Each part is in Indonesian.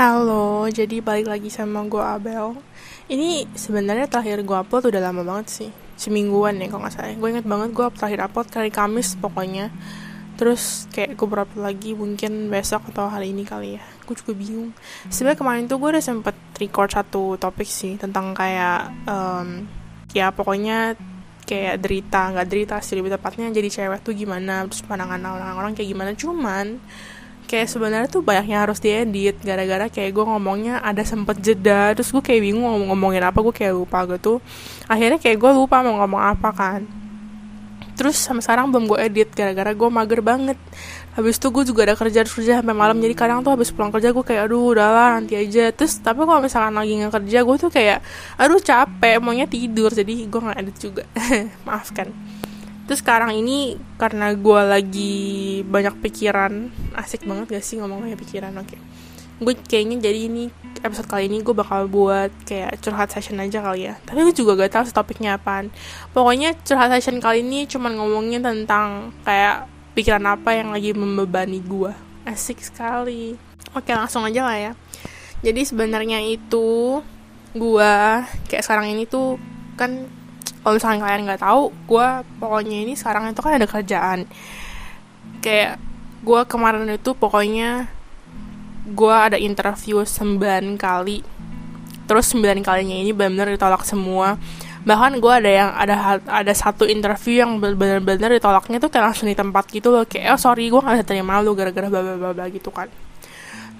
Halo, jadi balik lagi sama gue Abel. Ini sebenarnya terakhir gue upload udah lama banget sih, semingguan ya kalau nggak salah. Gue inget banget gue terakhir upload hari Kamis pokoknya. Terus kayak gue berapa lagi mungkin besok atau hari ini kali ya. Gue juga bingung. Sebenarnya kemarin tuh gue udah sempet record satu topik sih tentang kayak um, ya pokoknya kayak derita nggak derita sih lebih tepatnya jadi cewek tuh gimana terus pandangan orang-orang kayak gimana cuman kayak sebenarnya tuh banyaknya harus diedit gara-gara kayak gue ngomongnya ada sempet jeda terus gue kayak bingung ngomong ngomongin apa gue kayak lupa gitu. Akhirnya kayak gue lupa mau ngomong apa kan. Terus sampai sekarang belum gue edit gara-gara gue mager banget. Habis itu gue juga ada kerja kerja sampai malam jadi kadang tuh habis pulang kerja gue kayak aduh udahlah nanti aja. Terus tapi kalau misalkan lagi nggak kerja gue tuh kayak aduh capek maunya tidur. Jadi gue nggak edit juga. Maafkan terus sekarang ini karena gue lagi banyak pikiran asik banget gak sih ngomong banyak pikiran? Oke. Okay. gue kayaknya jadi ini episode kali ini gue bakal buat kayak curhat session aja kali ya. Tapi gue juga gak tahu topiknya apaan. Pokoknya curhat session kali ini cuma ngomongin tentang kayak pikiran apa yang lagi membebani gue asik sekali. Oke langsung aja lah ya. Jadi sebenarnya itu gue kayak sekarang ini tuh kan kalau misalnya kalian nggak tahu gue pokoknya ini sekarang itu kan ada kerjaan. Kayak gue kemarin itu pokoknya gue ada interview 9 kali. Terus 9 kalinya ini benar-benar ditolak semua. Bahkan gue ada yang ada ada satu interview yang benar-benar ditolaknya tuh kayak langsung di tempat gitu loh. Kayak oh sorry gue gak bisa terima lu gara-gara bla bla bla gitu kan.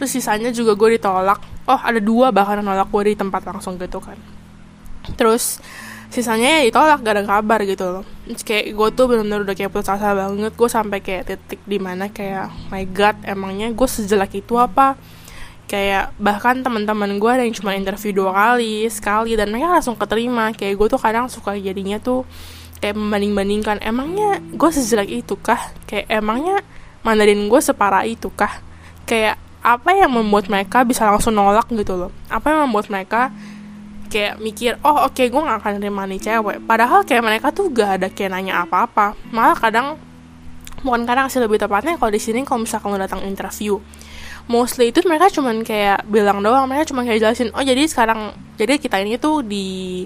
Terus sisanya juga gue ditolak. Oh ada dua bahkan nolak gue di tempat langsung gitu kan. Terus sisanya ya ditolak gak ada kabar gitu loh. Terus kayak gue tuh bener-bener udah kayak putus asa banget. Gue sampai kayak titik di mana kayak my god emangnya gue sejelek itu apa? Kayak bahkan teman-teman gue ada yang cuma interview dua kali sekali dan mereka langsung keterima. Kayak gue tuh kadang suka jadinya tuh kayak membanding-bandingkan emangnya gue sejelek itu kah? Kayak emangnya Mandarin gue separah itu kah? Kayak apa yang membuat mereka bisa langsung nolak gitu loh? Apa yang membuat mereka kayak mikir oh oke okay, gue gak akan terima nih cewek. Padahal kayak mereka tuh gak ada kayak nanya apa-apa. Malah kadang bukan kadang sih lebih tepatnya kalau di sini kalau misalkan lo datang interview mostly itu mereka cuman kayak bilang doang mereka cuma kayak jelasin oh jadi sekarang jadi kita ini tuh di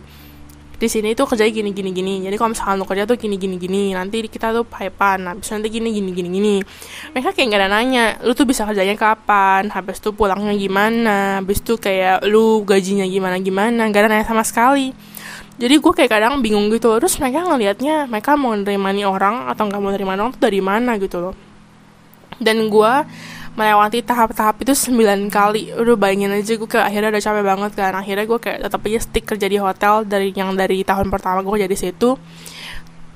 di sini tuh kerja gini gini gini. Jadi kalau misalkan lo kerja tuh gini gini gini nanti kita tuh pipean habis nanti gini gini gini gini. Mereka kayak gak ada nanya lu tuh bisa kerjanya kapan? Habis tuh pulangnya gimana? Habis tuh kayak lu gajinya gimana gimana? Gak ada nanya sama sekali. Jadi gue kayak kadang bingung gitu. Terus mereka ngelihatnya mereka mau nerima nih orang atau nggak mau nerima orang tuh dari mana gitu loh. Dan gue melewati tahap-tahap itu sembilan kali. Udah bayangin aja gue kayak akhirnya udah capek banget kan. Akhirnya gue kayak tetap aja stick kerja di hotel dari yang dari tahun pertama gue jadi situ.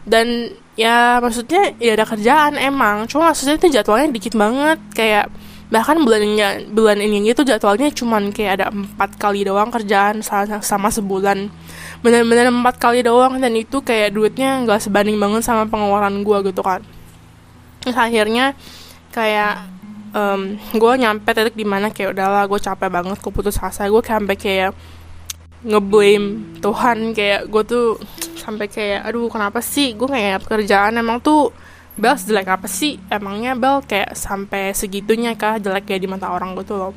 Dan ya maksudnya ya ada kerjaan emang. Cuma maksudnya itu jadwalnya dikit banget. Kayak bahkan bulannya bulan ini gitu jadwalnya cuman kayak ada empat kali doang kerjaan sama, sama sebulan. Bener-bener empat kali doang dan itu kayak duitnya nggak sebanding banget sama pengeluaran gue gitu kan. Terus akhirnya kayak um, gue nyampe titik di mana kayak udahlah gue capek banget gue putus asa gue sampai kayak ngeblame Tuhan kayak gue tuh sampai kayak aduh kenapa sih? Gue kayak pekerjaan emang tuh Bel jelek apa sih? Emangnya Bel kayak sampai segitunya kah? Jelek kayak di mata orang gitu loh.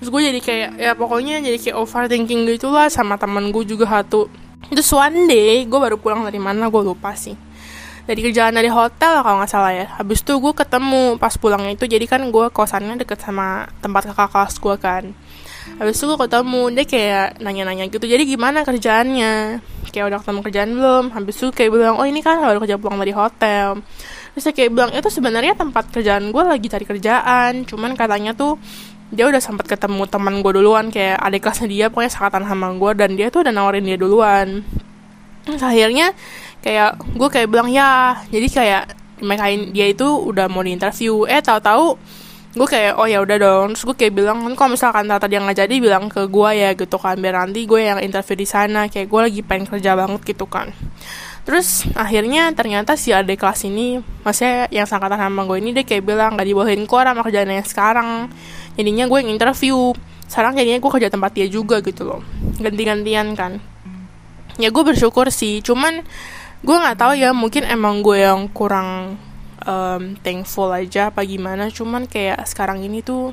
Terus gue jadi kayak ya pokoknya jadi kayak overthinking gitu lah sama temen gue juga satu. Terus one day gue baru pulang dari mana? Gue lupa sih dari kerjaan dari hotel kalau nggak salah ya. Habis itu gue ketemu pas pulangnya itu jadi kan gue kosannya deket sama tempat kakak kelas gue kan. Habis itu gue ketemu dia kayak nanya-nanya gitu jadi gimana kerjaannya? Kayak udah ketemu kerjaan belum? Habis itu kayak bilang oh ini kan baru kerja pulang dari hotel. Terus kayak bilang itu sebenarnya tempat kerjaan gue lagi cari kerjaan. Cuman katanya tuh dia udah sempat ketemu teman gue duluan kayak adik kelasnya dia pokoknya sakatan sama gue dan dia tuh udah nawarin dia duluan. Terus akhirnya kayak gue kayak bilang ya. Jadi kayak mereka dia itu udah mau di interview eh tahu-tahu gue kayak oh ya udah dong. Terus gue kayak bilang kan kalau misalkan tata dia nggak jadi bilang ke gue ya gitu kan. Biar nanti gue yang interview di sana. Kayak gue lagi pengen kerja banget gitu kan. Terus akhirnya ternyata si adik kelas ini maksudnya yang sangkatan sama gue ini dia kayak bilang gak dibolehin kok sama kerjaan yang sekarang. Jadinya gue yang interview. Sekarang jadinya gue kerja tempat dia juga gitu loh. Ganti-gantian kan. Ya gue bersyukur sih. Cuman gue nggak tahu ya mungkin emang gue yang kurang um, thankful aja apa gimana. Cuman kayak sekarang ini tuh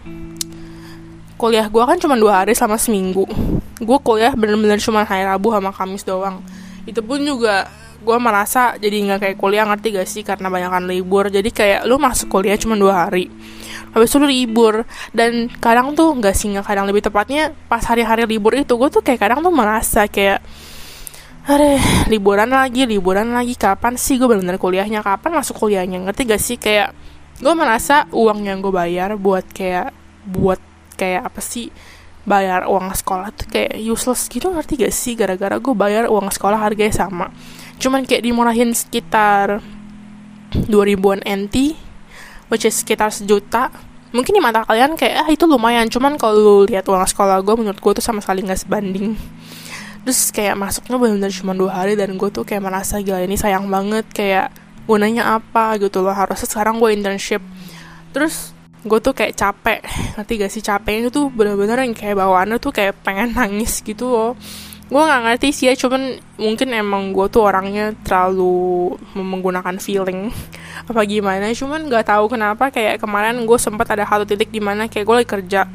kuliah gue kan cuma dua hari selama seminggu. Gue kuliah bener-bener cuma hari Rabu sama Kamis doang. Itu pun juga gue merasa jadi nggak kayak kuliah ngerti gak sih? Karena banyak kan libur. Jadi kayak lu masuk kuliah cuma dua hari. Habis itu lu libur. Dan kadang tuh nggak sih nggak kadang. Lebih tepatnya pas hari-hari libur itu gue tuh kayak kadang tuh merasa kayak Aduh, liburan lagi, liburan lagi. Kapan sih gue bener-bener kuliahnya? Kapan masuk kuliahnya? Ngerti gak sih? Kayak gue merasa uang yang gue bayar buat kayak buat kayak apa sih bayar uang sekolah tuh kayak useless gitu ngerti gak sih gara-gara gue bayar uang sekolah harganya sama cuman kayak dimurahin sekitar 2000-an NT which is sekitar sejuta mungkin di mata kalian kayak ah itu lumayan cuman kalau lihat uang sekolah gue menurut gue tuh sama sekali nggak sebanding terus kayak masuknya benar-benar cuma dua hari dan gue tuh kayak merasa gila ini sayang banget kayak gunanya apa gitu loh. Harusnya sekarang gue internship. Terus gue tuh kayak capek. Nanti gak sih? Capeknya tuh bener-bener yang kayak bawaannya tuh kayak pengen nangis gitu loh. Gue nggak ngerti sih ya cuman mungkin emang gue tuh orangnya terlalu menggunakan feeling apa gimana. Cuman nggak tahu kenapa kayak kemarin gue sempat ada satu titik di mana kayak gue lagi kerja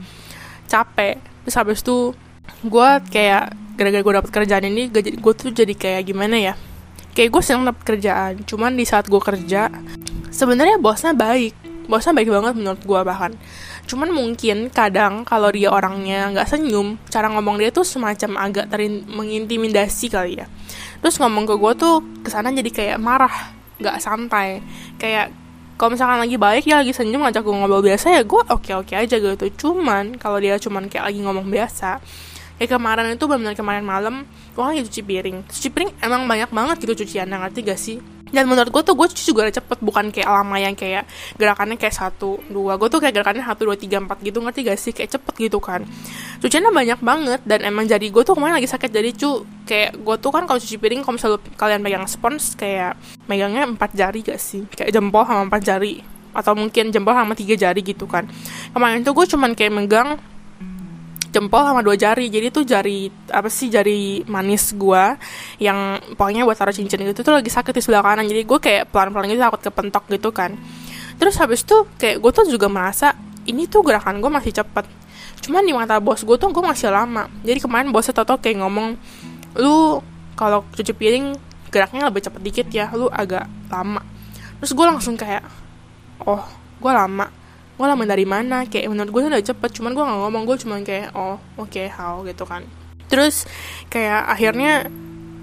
capek. Terus habis itu gue kayak gara-gara gue dapet kerjaan ini gue tuh jadi kayak gimana ya? Kayak gue seneng dapet kerjaan cuman di saat gue kerja sebenarnya bosnya baik. Bosnya baik banget menurut gue bahkan. Cuman mungkin kadang kalau dia orangnya nggak senyum cara ngomong dia tuh semacam agak terin mengintimidasi kali ya. Terus ngomong ke gue tuh ke sana jadi kayak marah nggak santai. Kayak kalau misalkan lagi baik ya lagi senyum ngajak gue ngobrol biasa ya gue oke oke aja gitu. Cuman kalau dia cuman kayak lagi ngomong biasa kayak kemarin itu benar kemarin malam gue lagi cuci piring. Cuci piring emang banyak banget gitu cucian ngerti gak sih? Dan menurut gue tuh gue cuci juga cepet bukan kayak lama yang kayak gerakannya kayak satu dua. Gue tuh kayak gerakannya satu dua tiga empat gitu ngerti gak sih? Kayak cepet gitu kan. Cuciannya banyak banget dan emang jadi gue tuh kemarin lagi sakit jadi cu kayak gue tuh kan kalau cuci piring kalau misalnya kalian pegang spons kayak megangnya empat jari gak sih? Kayak jempol sama empat jari atau mungkin jempol sama tiga jari gitu kan. Kemarin tuh gue cuman kayak megang jempol sama dua jari. Jadi tuh jari apa sih jari manis gue yang pokoknya buat taruh cincin gitu tuh lagi sakit di sebelah kanan. Jadi gue kayak pelan-pelan gitu takut kepentok gitu kan. Terus habis itu kayak gue tuh juga merasa ini tuh gerakan gue masih cepet. Cuman di mata bos gue tuh gue masih lama. Jadi kemarin bosnya tau kayak ngomong lu kalau cuci piring geraknya lebih cepet dikit ya lu agak lama. Terus gue langsung kayak oh gue lama gue lama dari mana? Kayak menurut gue udah cepet cuman gue gak ngomong gue cuman kayak oh oke okay, how gitu kan. Terus kayak akhirnya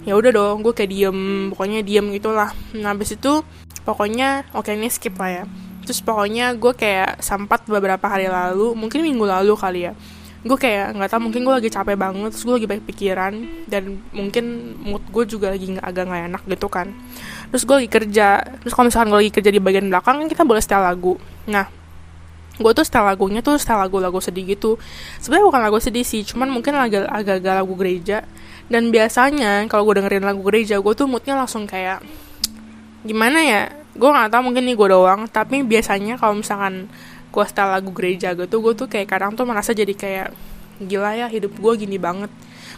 ya udah dong gue kayak diem pokoknya diem gitulah. Nah habis itu pokoknya oke okay, ini skip lah ya. Terus pokoknya gue kayak sempat beberapa hari lalu mungkin minggu lalu kali ya gue kayak nggak tahu mungkin gue lagi capek banget terus gue lagi banyak pikiran dan mungkin mood gue juga lagi nggak agak nggak enak gitu kan. Terus gue lagi kerja terus kalau misalkan gue lagi kerja di bagian belakang kita boleh setel lagu. Nah gue tuh setel lagunya tuh setel lagu-lagu sedih gitu. Sebenarnya bukan lagu sedih sih cuman mungkin agak-agak lagu gereja. Dan biasanya kalau gue dengerin lagu gereja gue tuh moodnya langsung kayak gimana ya? Gue nggak tahu mungkin nih gue doang. Tapi biasanya kalau misalkan gue setel lagu gereja gitu gue tuh kayak kadang tuh merasa jadi kayak gila ya hidup gue gini banget.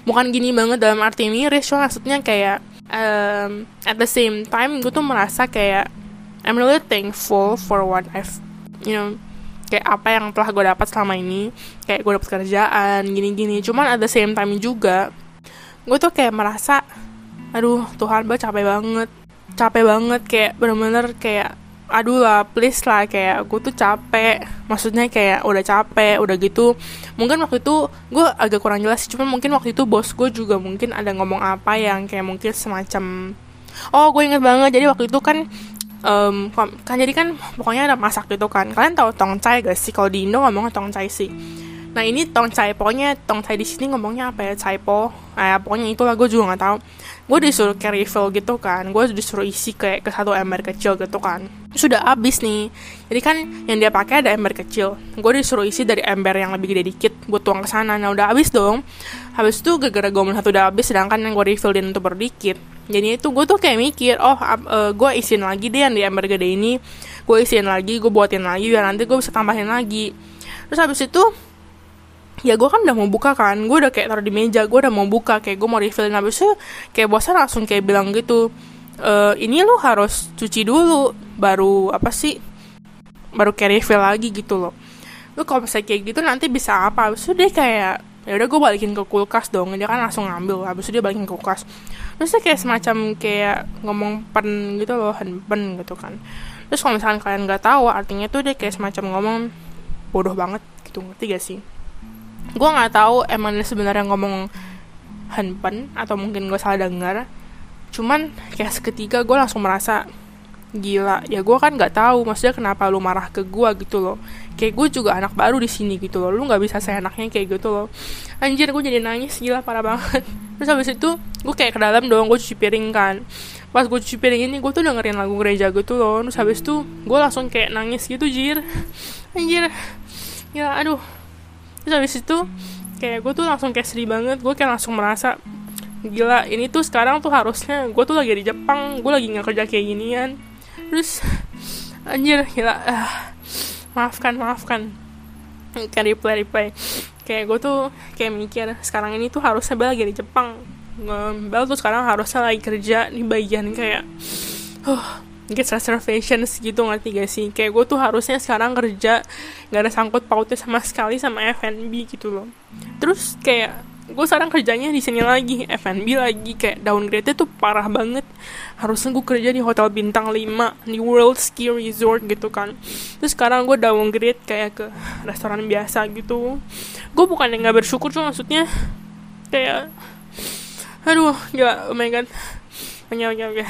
Bukan gini banget dalam arti miris cuma maksudnya kayak um, at the same time gue tuh merasa kayak I'm really thankful for what I've you know kayak apa yang telah gue dapat selama ini kayak gue dapat kerjaan gini-gini. Cuman the same time juga gue tuh kayak merasa aduh Tuhan gue capek banget capek banget. Kayak bener-bener kayak aduh lah please lah kayak gue tuh capek. Maksudnya kayak udah capek udah gitu. Mungkin waktu itu gue agak kurang jelas cuman mungkin waktu itu bos gue juga mungkin ada ngomong apa yang kayak mungkin semacam oh gue inget banget. Jadi waktu itu kan um, kan jadi kan pokoknya ada masak gitu kan. Kalian tahu tongcai gak sih? Kalau di Indo ngomongnya tongcai sih. Nah ini tongcai pokoknya tongcai di sini ngomongnya apa ya? Caipo nah, ya, pokoknya itulah gue juga nggak tahu gue disuruh carry fill gitu kan. Gue disuruh isi kayak ke satu ember kecil gitu kan. Sudah habis nih. Jadi kan yang dia pakai ada ember kecil. Gue disuruh isi dari ember yang lebih gede dikit buat tuang ke sana. Nah udah habis dong. Habis itu gara-gara gue satu udah habis sedangkan yang gue refillin untuk berdikit jadi itu gue tuh kayak mikir oh uh, eh, gue isiin lagi deh yang di ember gede ini. Gue isiin lagi gue buatin lagi biar nanti gue bisa tambahin lagi. Terus habis itu ya gue kan udah mau buka kan. Gue udah kayak taruh di meja gue udah mau buka. Kayak gue mau refillin habis itu kayak bosnya langsung kayak bilang gitu e, ini lu harus cuci dulu baru apa sih baru kayak refill lagi gitu loh. Lu kalau misalnya kayak gitu nanti bisa apa? Terus dia kayak ya udah gue balikin ke kulkas dong. Dia kan langsung ngambil habis itu dia balikin ke kulkas. Terus dia kayak semacam kayak ngomong pen gitu loh pen gitu kan. Terus kalau misalkan kalian nggak tahu artinya tuh dia kayak semacam ngomong bodoh banget gitu. Ngerti gak sih gue nggak tahu emang sebenarnya ngomong handpen atau mungkin gue salah dengar. Cuman kayak seketika gue langsung merasa gila ya gue kan nggak tahu maksudnya kenapa lu marah ke gue gitu loh. Kayak gue juga anak baru di sini gitu loh. Lu nggak bisa seenaknya kayak gitu loh. Anjir gue jadi nangis gila parah banget. Terus habis itu gue kayak ke dalam doang gue cuci piring kan. Pas gue cuci piring ini gue tuh dengerin lagu gereja gitu loh. Terus habis itu gue langsung kayak nangis gitu jir. Anjir ya aduh terus habis itu kayak gue tuh langsung kayak sedih banget. Gue kayak langsung merasa gila ini tuh sekarang tuh harusnya gue tuh lagi di Jepang gue lagi nggak kerja kayak ginian. Terus anjir gila. Uh, maafkan maafkan. Kayak reply reply. Kayak gue tuh kayak mikir sekarang ini tuh harusnya Bel lagi di Jepang. Bel tuh sekarang harusnya lagi kerja di bagian kayak uh, get reservations gitu ngerti gak sih? Kayak gue tuh harusnya sekarang kerja gak ada sangkut pautnya sama sekali sama F&B gitu loh. Terus kayak gue sekarang kerjanya di sini lagi F&B lagi. Kayak downgrade tuh parah banget. Harusnya gue kerja di hotel bintang 5 di World Ski Resort gitu kan. Terus sekarang gue downgrade kayak ke restoran biasa gitu. Gue bukan yang nggak bersyukur cuma maksudnya kayak aduh ya oh my god. Oke oke oke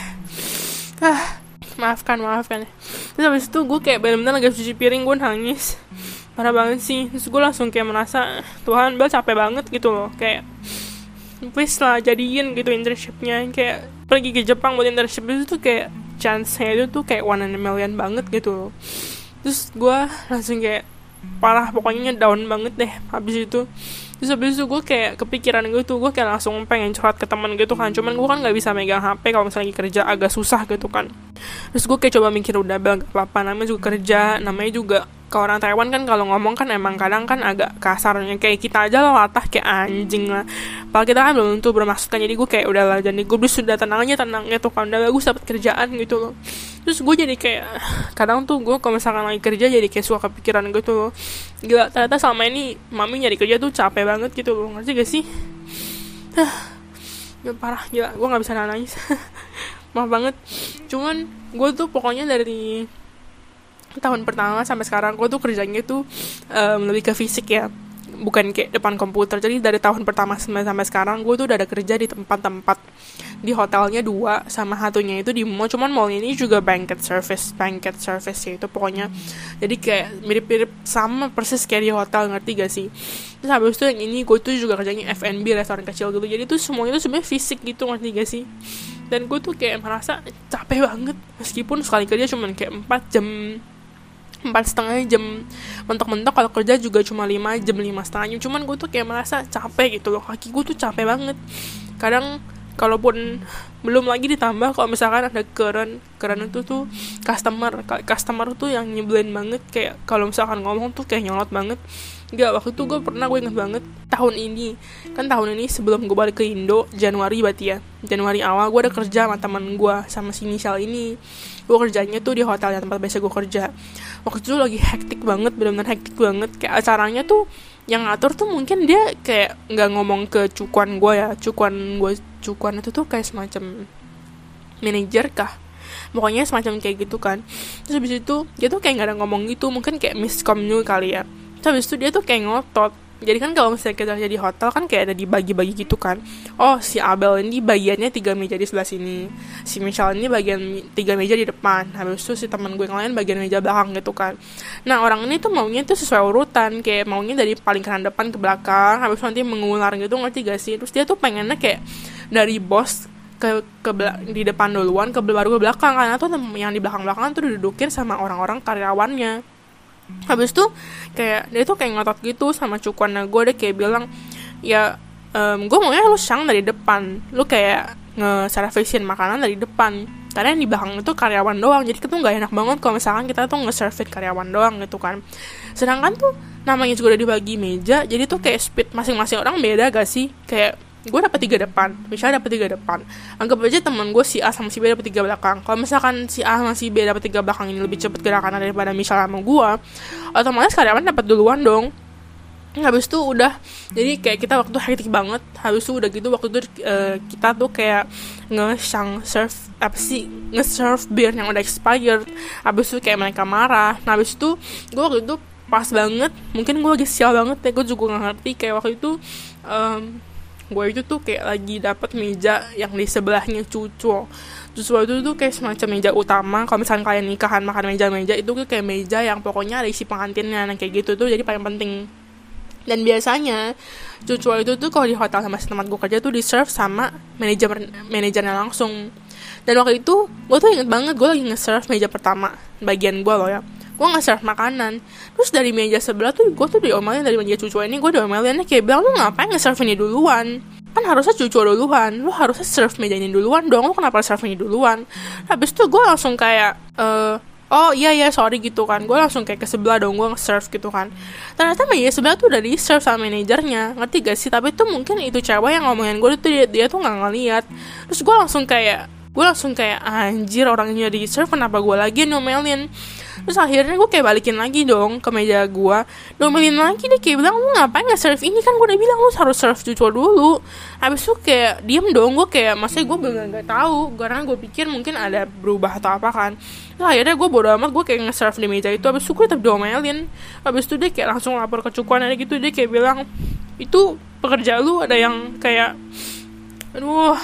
ah maafkan maafkan. Terus habis itu gue kayak benar-benar lagi cuci piring gue nangis. Parah banget sih. Terus gue langsung kayak merasa Tuhan Bel capek banget gitu loh. Kayak please lah jadiin gitu internshipnya. Kayak pergi ke Jepang buat internship itu tuh kayak chance-nya itu tuh kayak one in a million banget gitu loh. Terus gue langsung kayak parah pokoknya down banget deh habis itu terus habis itu gue kayak kepikiran gue tuh gue kayak langsung pengen curhat ke teman gitu kan. Cuman gue kan nggak bisa megang hp kalau misalnya lagi kerja agak susah gitu kan. Terus gue kayak coba mikir udah gak apa-apa namanya juga kerja namanya juga ke orang Taiwan kan kalau ngomong kan emang kadang kan agak kasarnya. Kayak kita aja lah latah kayak anjing lah. Padahal kita kan belum tentu bermaksud kan. Jadi gue kayak udahlah jadi gue sudah tenang aja tenang gitu kan. Udah bagus dapat kerjaan gitu loh. Terus gue jadi kayak kadang tuh gue kalau misalkan lagi kerja jadi kayak suka kepikiran gitu loh. Gila ternyata selama ini mami nyari kerja tuh capek banget gitu loh. Ngerti gak sih? Ya parah. Gila gue nggak bisa nangis. Maaf banget. Cuman gue tuh pokoknya dari tahun pertama sampai sekarang gue tuh kerjanya tuh um, lebih ke fisik ya bukan kayak depan komputer. Jadi dari tahun pertama sampai sekarang gue tuh udah ada kerja di tempat-tempat. Di hotelnya dua sama satunya itu di mall. Cuman mall ini juga banquet service banquet service ya itu pokoknya. Jadi kayak mirip-mirip sama persis kayak di hotel ngerti gak sih? Terus habis itu yang ini gue tuh juga kerjanya F&B restoran kecil gitu. Jadi tuh semuanya tuh sebenarnya fisik gitu ngerti gak sih? Dan gue tuh kayak merasa capek banget. Meskipun sekali kerja cuman kayak 4 jam empat setengah jam mentok-mentok kalau kerja juga cuma lima jam lima setengah jam. Cuman gue tuh kayak merasa capek gitu loh kaki gue tuh capek banget. Kadang kalaupun belum lagi ditambah kalau misalkan ada keren keren itu tuh customer customer tuh yang nyebelin banget. Kayak kalau misalkan ngomong tuh kayak nyolot banget Gak, waktu itu gue pernah gue inget banget tahun ini. Kan tahun ini sebelum gue balik ke Indo Januari berarti ya. Januari awal gue ada kerja sama teman gue sama si Michelle ini. Gue kerjanya tuh di hotel yang tempat biasa gue kerja. Waktu itu lagi hektik banget benar-benar hektik banget. Kayak acaranya tuh yang ngatur tuh mungkin dia kayak nggak ngomong ke cukuan gue ya. Cukuan gue cukuan itu tuh kayak semacam manajer kah? Pokoknya semacam kayak gitu kan. Terus habis itu dia tuh kayak nggak ada ngomong gitu. Mungkin kayak miskom kali ya habis itu dia tuh kayak ngotot. Jadi kan kalau misalnya kita jadi hotel kan kayak ada dibagi-bagi gitu kan. Oh si Abel ini bagiannya tiga meja di sebelah sini. Si Michelle ini bagian tiga meja di depan. Habis itu si teman gue yang lain bagian meja belakang gitu kan. Nah orang ini tuh maunya tuh sesuai urutan. Kayak maunya dari paling kanan depan ke belakang. Habis itu nanti mengular gitu ngerti gak sih? Terus dia tuh pengennya kayak dari bos ke ke di depan duluan ke baru ke belakang. Karena tuh yang di belakang belakang tuh didudukin sama orang-orang karyawannya habis tuh kayak dia tuh kayak ngotot gitu sama cukuan gue deh kayak bilang ya um, gue maunya lu sang dari depan. Lu kayak nge-servicein makanan dari depan. Karena yang di belakang itu karyawan doang. Jadi itu nggak enak banget kalau misalkan kita tuh nge-serve karyawan doang gitu kan. Sedangkan tuh namanya juga udah dibagi meja jadi tuh kayak speed masing-masing orang beda gak sih? Kayak gue dapet tiga depan. Misalnya dapet tiga depan. Anggap aja teman gue si A sama si B dapet tiga belakang. Kalau misalkan si A sama si B dapet tiga belakang ini lebih cepet gerakannya daripada misalnya sama gue otomatis karyawan dapat duluan dong. Habis itu udah jadi kayak kita waktu hektik banget. Habis itu udah gitu waktu itu uh, kita tuh kayak nge-shang serve apa sih nge-serve beer yang udah expired. Habis itu kayak mereka marah. Nah habis itu gue waktu itu pas banget mungkin gue lagi sial banget ya gue juga gak ngerti. Kayak waktu itu um, gue itu tuh kayak lagi dapat meja yang di sebelahnya cucu cucu itu tuh kayak semacam meja utama. Kalau misalnya kalian nikahan makan meja-meja itu tuh kayak meja yang pokoknya ada isi pengantinnya. Nah kayak gitu tuh jadi paling penting. Dan biasanya cucu itu tuh kalau di hotel sama tempat gue kerja tuh di serve sama manajer manajernya langsung. Dan waktu itu gue tuh inget banget gue lagi nge-serve meja pertama bagian gue loh ya gue nggak serve makanan. Terus dari meja sebelah tuh gue tuh diomelin dari meja cucu ini gue diomelinnya kayak bilang lu ngapain nge-serve ini duluan? Kan harusnya cucu duluan. Lu harusnya serve meja ini duluan dong. Lu kenapa serve ini duluan? Habis itu gue langsung kayak eh oh iya iya sorry gitu kan. Gue langsung kayak ke sebelah dong gue nge-serve gitu kan. Ternyata meja sebelah tuh udah di serve sama manajernya. Ngerti gak sih? Tapi tuh mungkin itu cewek yang ngomongin gue tuh dia, dia tuh nggak ngeliat. Terus gue langsung kayak gue langsung kayak anjir orangnya di serve kenapa gue lagi nomelin terus akhirnya gue kayak balikin lagi dong ke meja gue domelin lagi deh kayak bilang lu ngapain nggak serve ini? Kan gue udah bilang lu harus serve cucu dulu. Habis itu kayak diem dong gue kayak masa gue bener nggak tahu karena gue pikir mungkin ada berubah atau apa kan. Terus akhirnya gue bodo amat gue kayak nge-serve di meja itu. Habis itu gue tetap domelin. Habis itu dia kayak langsung lapor ke cukuan ada gitu. Dia kayak bilang itu pekerja lu ada yang kayak aduh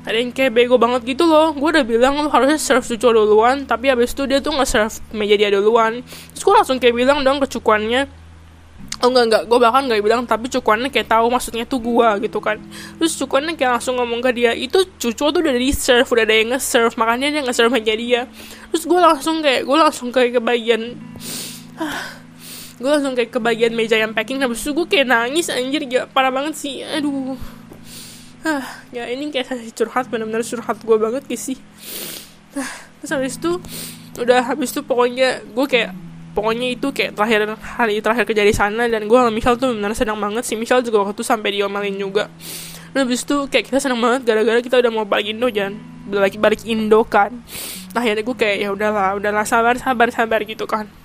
ada yang kayak bego banget gitu loh. Gue udah bilang lu harusnya serve cucu duluan. Tapi abis itu dia tuh nggak serve meja dia duluan. Terus gue langsung kayak bilang dong ke cukuannya oh enggak enggak. Gue bahkan nggak bilang tapi cukuannya kayak tahu maksudnya tuh gue gitu kan. Terus cukuannya kayak langsung ngomong ke dia itu cucu tuh udah di serve udah ada yang nge-serve makanya dia nggak serve meja dia. Terus gue langsung kayak gue langsung kayak ke bagian gue langsung kayak ke bagian meja yang packing. Habis itu gue kayak nangis anjir ya parah banget sih. Aduh ah ya ini kayak curhat benar-benar curhat gue banget sih? Nah terus habis itu udah habis itu pokoknya gue kayak pokoknya itu kayak terakhir hari terakhir kerja di sana dan gue sama Michelle tuh benar senang banget sih. Michelle juga waktu itu sampai diomelin juga. Dan habis itu kayak kita senang banget gara-gara kita udah mau balik Indo jangan balik balik Indo kan. Nah akhirnya gue kayak ya udahlah udahlah sabar sabar sabar gitu kan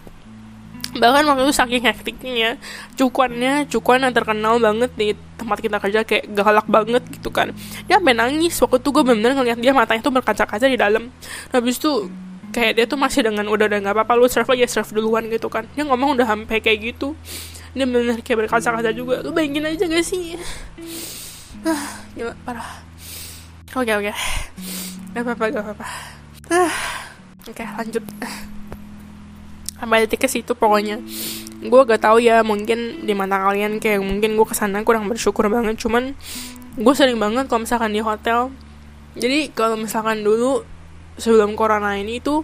bahkan waktu itu saking hektiknya cukuannya cukuan yang terkenal banget di tempat kita kerja kayak galak banget gitu kan. Dia sampai nangis waktu itu gue bener-bener ngeliat dia matanya tuh berkaca-kaca di dalam. Habis itu kayak dia tuh masih dengan udah udah nggak apa-apa lu serve aja serve duluan gitu kan. Dia ngomong udah sampai kayak gitu. Dia bener-bener kayak berkaca-kaca juga. Lu bayangin aja gak sih? Ah gila parah. Oke oke. Gak apa-apa gak apa-apa. Ah oke lanjut detik ke situ pokoknya. Gue gak tahu ya mungkin di mata kalian kayak mungkin gue ke sana kurang bersyukur banget. Cuman gue sering banget kalau misalkan di hotel. Jadi kalau misalkan dulu sebelum corona ini tuh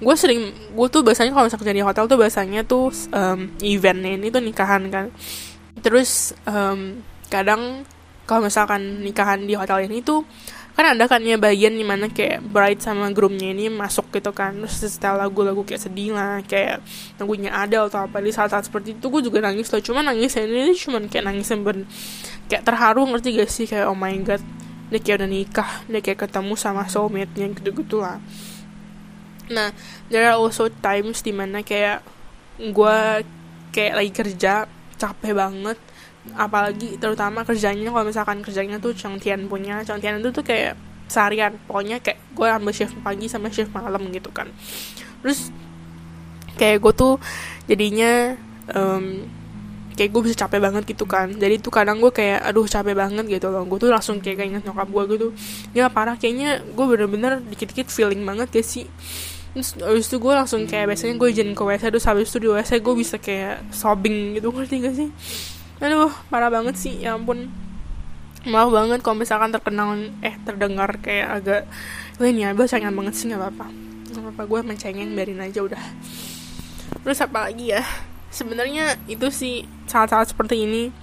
gue sering gue tuh biasanya kalau misalkan di hotel tuh biasanya tuh um, eventnya ini tuh nikahan kan. Terus um, kadang kalau misalkan nikahan di hotel ini tuh kan ada kan ya bagian di mana kayak bride sama groomnya ini masuk gitu kan. Terus setelah lagu-lagu kayak sedih lah kayak lagunya ada atau apa di saat-saat seperti itu gue juga nangis loh. Cuman nangis ini cuman kayak nangis yang ber kayak terharu ngerti gak sih? Kayak oh my god dia kayak udah nikah dia kayak ketemu sama soulmate-nya gitu-gitu lah. Nah there are also times di mana kayak gue kayak lagi kerja capek banget apalagi terutama kerjanya kalau misalkan kerjanya tuh Changtian punya Changtian itu tuh kayak seharian pokoknya kayak gue ambil shift pagi sama shift malam gitu kan. Terus kayak gue tuh jadinya um, kayak gue bisa capek banget gitu kan. Jadi tuh kadang gue kayak aduh capek banget gitu loh. Gue tuh langsung kayak inget nyokap gue gitu. Ya parah kayaknya gue bener-bener dikit-dikit feeling banget ya sih? Terus habis itu gue langsung kayak biasanya gue izin ke WC terus habis itu di WC gue bisa kayak sobbing gitu ngerti gak sih aduh parah banget sih ya ampun. Maaf banget kalau misalkan terkenal eh terdengar kayak agak gue ini abel sayang banget sih nggak apa-apa. Nggak apa-apa gue mencengeng biarin aja udah. Terus apa lagi ya? Sebenarnya itu sih saat-saat seperti ini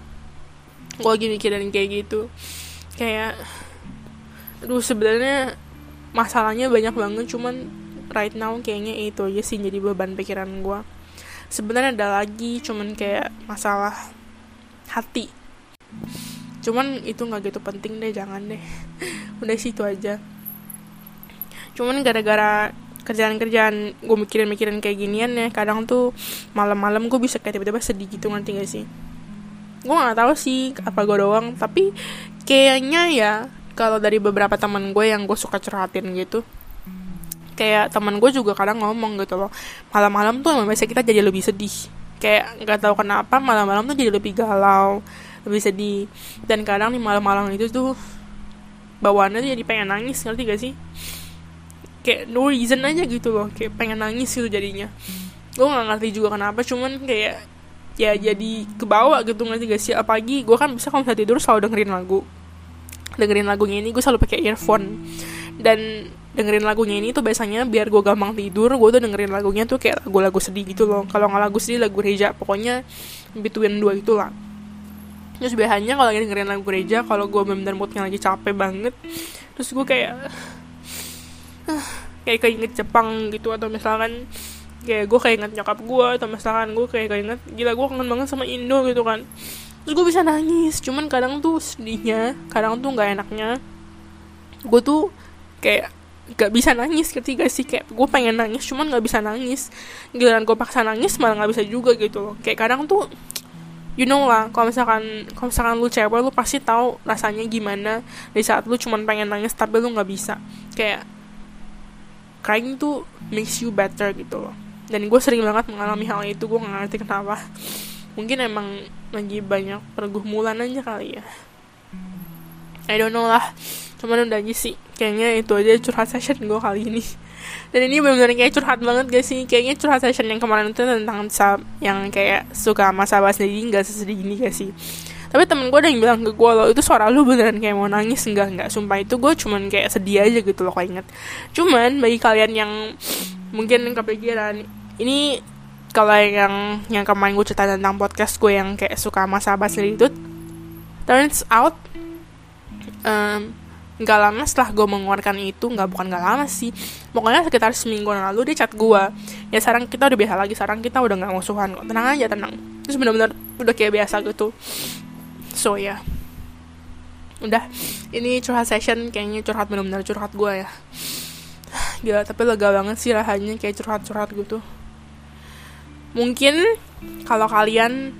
gue lagi mikirin kayak gitu. Kayak aduh sebenarnya masalahnya banyak banget cuman right now kayaknya itu aja sih jadi beban pikiran gue sebenarnya ada lagi cuman kayak masalah hati. Cuman itu nggak gitu penting deh jangan deh. Udah situ aja. Cuman gara-gara kerjaan-kerjaan gue mikirin-mikirin kayak ginian ya kadang tuh malam-malam gue bisa kayak tiba-tiba sedih gitu nanti gak sih? Gue nggak tahu sih apa gue doang tapi kayaknya ya kalau dari beberapa teman gue yang gue suka curhatin gitu kayak teman gue juga kadang ngomong gitu loh malam-malam tuh emang biasa kita jadi lebih sedih kayak nggak tahu kenapa malam-malam tuh jadi lebih galau lebih sedih. Dan kadang di malam-malam itu tuh bawaannya tuh jadi pengen nangis ngerti gak sih? Kayak no reason aja gitu loh kayak pengen nangis gitu jadinya. Gue nggak ngerti juga kenapa cuman kayak ya jadi kebawa gitu ngerti gak sih? Apalagi gue kan bisa kalau tidur selalu dengerin lagu. Dengerin lagunya ini gue selalu pakai earphone. Dan dengerin lagunya ini tuh biasanya biar gue gampang tidur gue tuh dengerin lagunya tuh kayak lagu-lagu sedih gitu loh. Kalau nggak lagu sedih lagu gereja pokoknya between dua itulah terus biasanya kalau lagi dengerin lagu gereja kalau gue benar-benar moodnya lagi capek banget terus gue kayak kayak keinget Jepang gitu atau misalkan kayak gue keinget nyokap gue atau misalkan gue kayak keinget gila gue kangen banget sama Indo gitu kan. Terus gue bisa nangis cuman kadang tuh sedihnya kadang tuh nggak enaknya gue tuh kayak gak bisa nangis ketika sih kayak gue pengen nangis cuman nggak bisa nangis. Giliran gue paksa nangis malah nggak bisa juga gitu loh. Kayak kadang tuh you know lah kalau misalkan kalau misalkan lu cewek lu pasti tahu rasanya gimana. Di saat lu cuman pengen nangis tapi lu nggak bisa. Kayak crying tuh makes you better gitu loh. Dan gue sering banget mengalami hal itu gue gak ngerti kenapa. Mungkin emang lagi banyak pergumulan aja kali ya. I don't know lah cuman udah sih kayaknya itu aja curhat session gue kali ini. Dan ini benar-benar kayak curhat banget gak sih? Kayaknya curhat session yang kemarin itu tentang sab yang kayak suka sama sahabat sendiri gak sesedih ini gak sih? Tapi temen gue ada yang bilang ke gue loh itu suara lu beneran kayak mau nangis enggak? Enggak sumpah itu gue cuman kayak sedih aja gitu loh kok inget. Cuman bagi kalian yang mungkin kepikiran ini kalau yang yang kemarin gue cerita tentang podcast gue yang kayak suka sama sahabat sendiri itu turns out um, nggak lama setelah gue mengeluarkan itu nggak bukan nggak lama sih. Pokoknya sekitar seminggu lalu dia chat gue ya sekarang kita udah biasa lagi sekarang kita udah nggak musuhan kok. Tenang aja tenang. Terus benar-benar udah kayak biasa gitu. So ya. Yeah. udah. Ini curhat session kayaknya curhat benar-benar curhat gue ya. Gila tapi lega banget sih rasanya kayak curhat-curhat gitu. Mungkin kalau kalian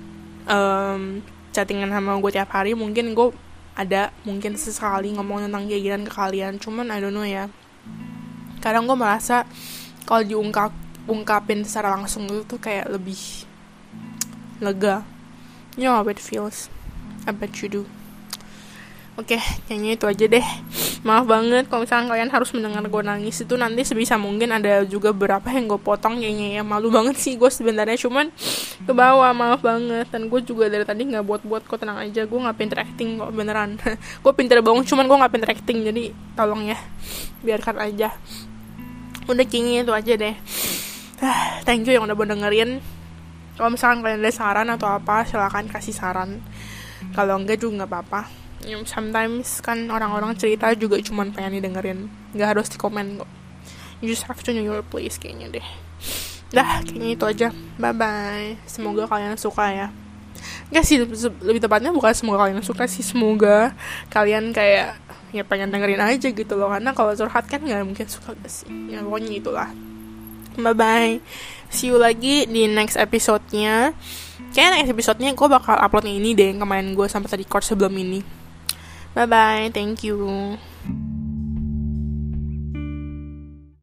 um, chattingan sama gue tiap hari mungkin gue ada mungkin sesekali ngomong tentang gini ke kalian cuman I don't know ya. Kadang gue merasa kalau diungkap ungkapin secara langsung itu tuh kayak lebih lega. You know how it feels. I bet you do Oke, kayaknya itu aja deh. Maaf banget kalau misalnya kalian harus mendengar gue nangis itu nanti sebisa mungkin ada juga beberapa yang gue potong kayaknya ya. Malu banget sih gue sebenarnya cuman ke bawah maaf banget. Dan gue juga dari tadi nggak buat-buat kok tenang aja. Gue nggak pinter acting kok beneran. Gue pinter bohong cuman gue nggak pinter acting jadi tolong ya biarkan aja. Udah kayaknya itu aja deh. Thank you yang udah dengerin. Kalau misalkan kalian ada saran atau apa silahkan kasih saran. Kalau enggak juga nggak apa-apa sometimes kan orang-orang cerita juga cuman pengen didengerin. Nggak harus di komen kok. You just have to know your place kayaknya deh. Dah kayaknya itu aja. Bye bye semoga kalian suka ya. Gak sih lebih tepatnya bukan semoga kalian suka sih semoga kalian kayak ya pengen dengerin aja gitu loh. Karena kalau curhat kan nggak mungkin suka gak sih? Ya pokoknya itulah. Bye bye see you lagi di next episode-nya. Kayaknya next episode-nya gue bakal uploadnya ini deh yang kemarin gue sampai tadi record sebelum ini. Bye bye. Thank you.